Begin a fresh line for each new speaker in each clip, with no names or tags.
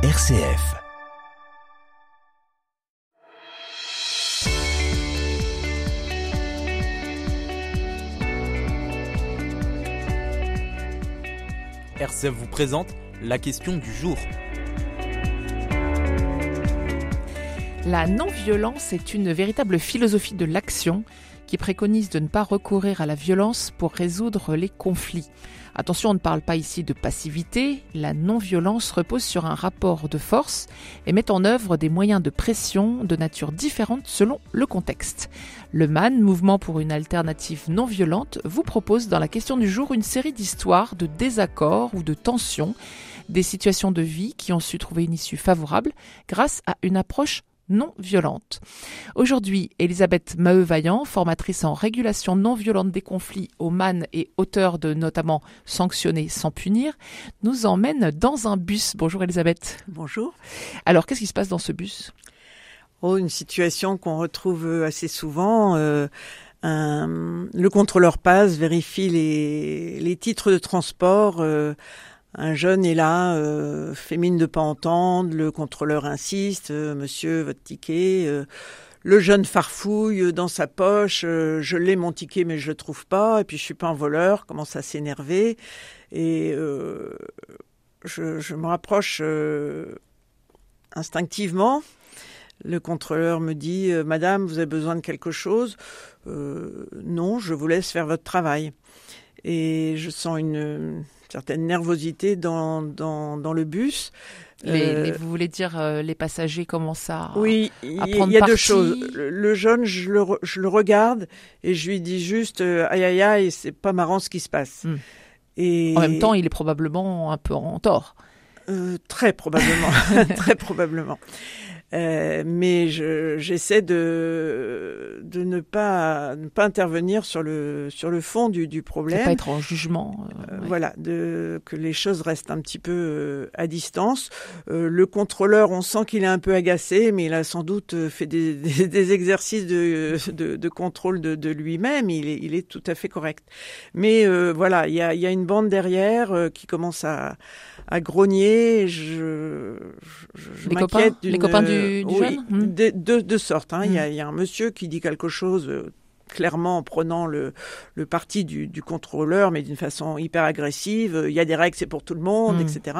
RCF.
RCF vous présente la question du jour.
La non-violence est une véritable philosophie de l'action qui préconise de ne pas recourir à la violence pour résoudre les conflits. Attention, on ne parle pas ici de passivité, la non-violence repose sur un rapport de force et met en œuvre des moyens de pression de nature différente selon le contexte. Le MAN, Mouvement pour une alternative non violente, vous propose dans la question du jour une série d'histoires de désaccords ou de tensions, des situations de vie qui ont su trouver une issue favorable grâce à une approche non violente. Aujourd'hui, Elisabeth Maheu-Vaillant, formatrice en régulation non violente des conflits au MAN et auteur de notamment Sanctionner sans punir, nous emmène dans un bus. Bonjour Elisabeth.
Bonjour.
Alors, qu'est-ce qui se passe dans ce bus?
Oh, une situation qu'on retrouve assez souvent. Euh, un, le contrôleur passe, vérifie les, les titres de transport. Euh, un jeune est là, euh, fait mine de pas entendre, le contrôleur insiste, euh, monsieur, votre ticket. Euh, le jeune farfouille dans sa poche, euh, je l'ai mon ticket mais je le trouve pas, et puis je suis pas un voleur, commence à s'énerver, et je, je, me rapproche instinctivement. Le contrôleur me dit, Madame, vous avez besoin de quelque chose? Non, je vous laisse faire votre travail. Et je sens une certaine nervosité dans, dans, dans le bus.
Les, euh, les, vous voulez dire euh, les passagers commencent à
oui il y a deux choses. Le, le, jeune je le, je le regarde et je lui dis juste euh, aïe aïe aïe c'est pas marrant ce qui se passe.
Hmm. et en même temps il est probablement un peu en tort.
Euh, très probablement. Très probablement euh, mais j'essaie de, de ne pas, ne pas intervenir sur le, sur le fond du, du problème.
pas être en jugement.
Euh, ouais. Voilà, de, que les choses restent un petit peu euh, à distance. Euh, le contrôleur, on sent qu'il est un peu agacé, mais il a sans doute fait des, des, des exercices de, de, de, contrôle de, de lui-même. Il est, il est tout à fait correct. Mais voilà, il y a, y a une bande derrière qui commence à, à grogner. Je, je,
les copains, les copains du du,
oui,
jeune?
Mmh. de, de, de, sorte. Hein. Il, y a, il, y a, un monsieur qui dit quelque chose euh, clairement en prenant le, le parti du, du, contrôleur, mais d'une façon hyper agressive. Il y a des règles, c'est pour tout le monde, mmh. etc.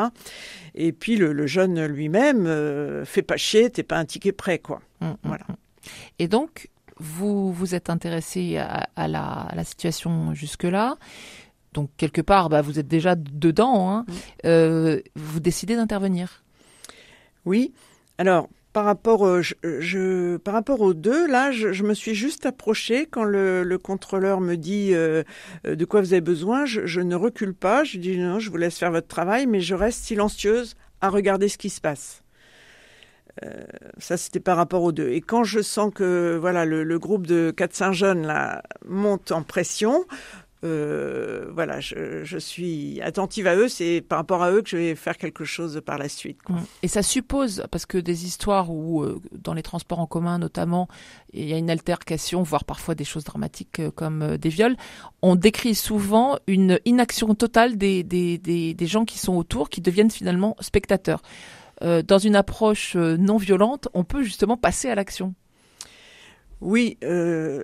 Et puis le, le jeune lui-même euh, fait pas chier, t'es pas un ticket prêt, quoi.
Mmh,
voilà.
Et donc, vous vous êtes intéressé à, à, la, à la, situation jusque-là. Donc quelque part, bah, vous êtes déjà dedans. Hein. Euh, vous décidez d'intervenir.
Oui. Alors, par rapport, euh, je, par rapport aux deux, là, je, me suis juste approchée quand le, le contrôleur me dit euh, de quoi vous avez besoin. Je, ne recule pas. Je dis non, je vous laisse faire votre travail, mais je reste silencieuse à regarder ce qui se passe. Euh, ça, c'était par rapport aux deux. Et quand je sens que voilà le, groupe de 4-5 jeunes monte en pression, euh, voilà, je, je, suis attentive à eux. C'est par rapport à eux que je vais faire quelque chose par la suite. Quoi.
Et ça suppose, parce que des histoires où, euh, dans les transports en commun notamment, il y a une altercation, voire parfois des choses dramatiques euh, comme euh, des viols, on décrit souvent une inaction totale des, des, des, des gens qui sont autour, qui deviennent finalement spectateurs. Euh, dans une approche non violente, on peut justement passer à l'action.
Oui, euh,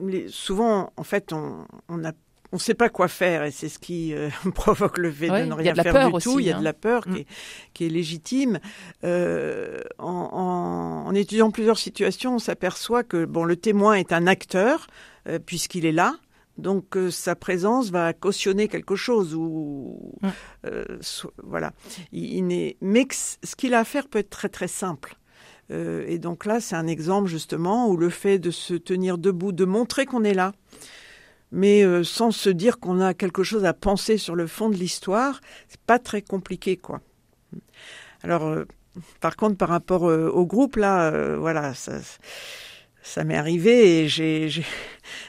les, souvent, en fait, on, on a on ne sait pas quoi faire et c'est ce qui euh, provoque le fait de ne rien
de
faire du
aussi,
tout. Il y a
hein.
de la peur
Mm.
qui, est, qui est légitime. Euh, en, en, en, étudiant plusieurs situations, on s'aperçoit que bon, le témoin est un acteur euh, puisqu'il est là. Donc euh, sa présence va cautionner quelque chose ou
mm.
so, voilà. Il, il mais ce qu'il a à faire peut être très très simple. Euh, et donc là, c'est un exemple justement où le fait de se tenir debout, de montrer qu'on est là, mais euh, sans se dire qu'on a quelque chose à penser sur le fond de l'histoire, c'est pas très compliqué, quoi. Alors, euh, par contre, par rapport euh, au groupe, là, voilà, ça, ça m'est arrivé et j'ai,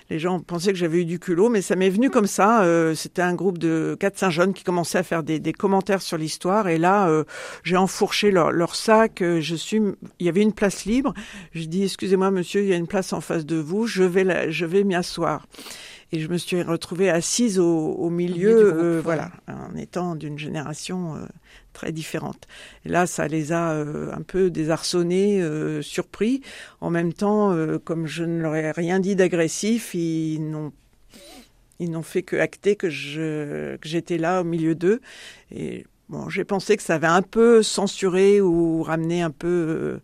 les gens pensaient que j'avais eu du culot, mais ça m'est venu comme ça. Euh, c'était un groupe de 4-5 jeunes qui commençaient à faire des, des commentaires sur l'histoire et là, euh, j'ai enfourché leur, leur sac. euh, Je suis, il y avait une place libre. Je dis excusez-moi monsieur, il y a une place en face de vous. Je vais, la, je vais m'y asseoir. Et je me suis retrouvée assise au, milieu, voilà, en étant d'une génération très différentes. Et là, ça les a un peu désarçonnés, surpris. En même temps, comme je ne leur ai rien dit d'agressif, ils n'ont ils n'ont fait que acter que j'étais là au milieu d'eux et Bon, j'ai pensé que ça avait un peu censuré ou ramené un peu euh,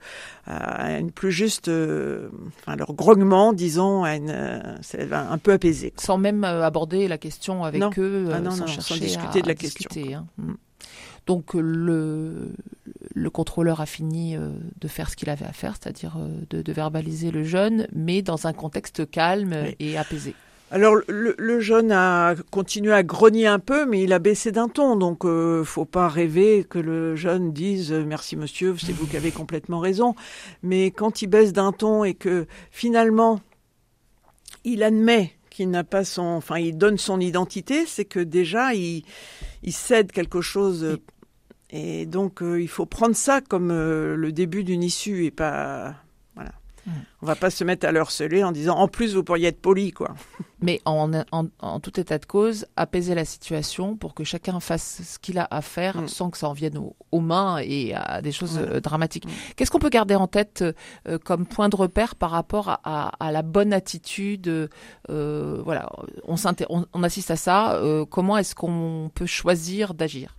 à une plus juste, euh, enfin leur grognement, disons, à une, euh, un peu apaisé.
Sans même aborder la question avec eux,
ah non, sans, chercher discuter de la question. Hein. Mm.
Donc le, le contrôleur a fini de faire ce qu'il avait à faire, c'est-à-dire de, de, verbaliser le jeune, mais dans un contexte calme et apaisé.
Alors le, jeune a continué à grogner un peu, mais il a baissé d'un ton. Donc euh, faut pas rêver que le jeune dise euh, merci monsieur, c'est vous qui avez complètement raison. Mais quand il baisse d'un ton et que finalement il admet qu'il n'a pas son, enfin il donne son identité, c'est que déjà il, cède quelque chose. Et donc euh, il faut prendre ça comme le début d'une issue et pas on On va pas se mettre à le harceler en disant en plus vous pourriez être poli quoi.
Mais en, en, tout état de cause, apaiser la situation pour que chacun fasse ce qu'il a à faire mm. sans que ça en vienne aux, mains et à des choses euh, dramatiques. Mm. Qu'est-ce qu'on peut garder en tête euh, comme point de repère par rapport à, la bonne attitude euh, Voilà, on, on, assiste à ça. comment est-ce qu'on peut choisir d'agir?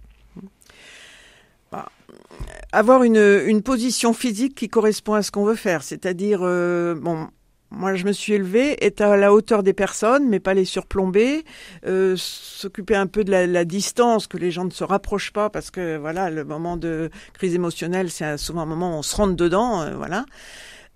Avoir une, une, position physique qui correspond à ce qu'on veut faire. C'est-à-dire, euh, bon, moi je me suis élevée, être à la hauteur des personnes, mais pas les surplomber, euh, s'occuper un peu de la, la, distance, que les gens ne se rapprochent pas, parce que voilà, le moment de crise émotionnelle, c'est souvent un moment où on se rentre dedans, euh, voilà.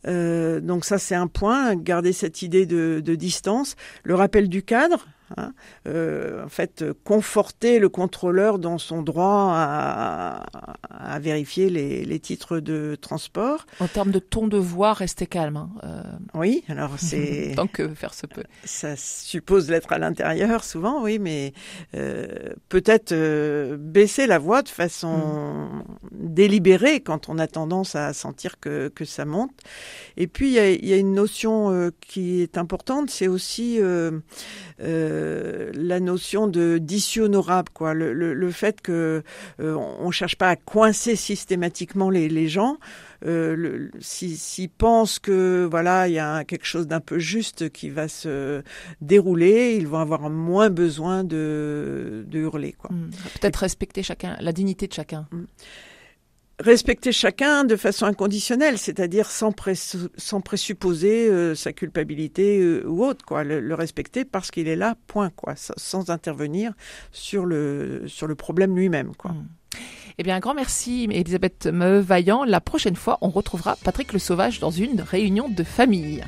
Euh, donc ça c'est un point, garder cette idée de, de distance. Le rappel du cadre, Hein, euh, en fait, conforter le contrôleur dans son droit à, à vérifier les, les, titres de transport.
En termes de ton de voix, rester calme. Hein,
euh... Oui, alors c'est...
Tant que faire se peut.
Ça suppose d'être à l'intérieur souvent, oui, mais euh, peut-être baisser la voix de façon mm. délibérée quand on a tendance à sentir que, que ça monte. Et puis, il y a, y a, une notion qui est importante, c'est aussi... Euh, euh, la notion de d'issue honorable, quoi. Le, le, le fait que euh, on cherche pas à coincer systématiquement les, les gens. Euh, S'ils pensent que voilà, il y a quelque chose d'un peu juste qui va se dérouler, ils vont avoir moins besoin de, de hurler, quoi.
Mmh. Peut-être respecter chacun, la dignité de chacun. Mmh
respecter chacun de façon inconditionnelle, c'est-à-dire sans, présupposer euh, sa culpabilité euh, ou autre, quoi. Le, respecter parce qu'il est là, point, quoi, sans intervenir sur le problème lui-même, quoi. Mmh.
Eh bien, un grand merci, Elisabeth Meuvaillant. La prochaine fois, on retrouvera Patrick Le Sauvage dans une réunion de famille.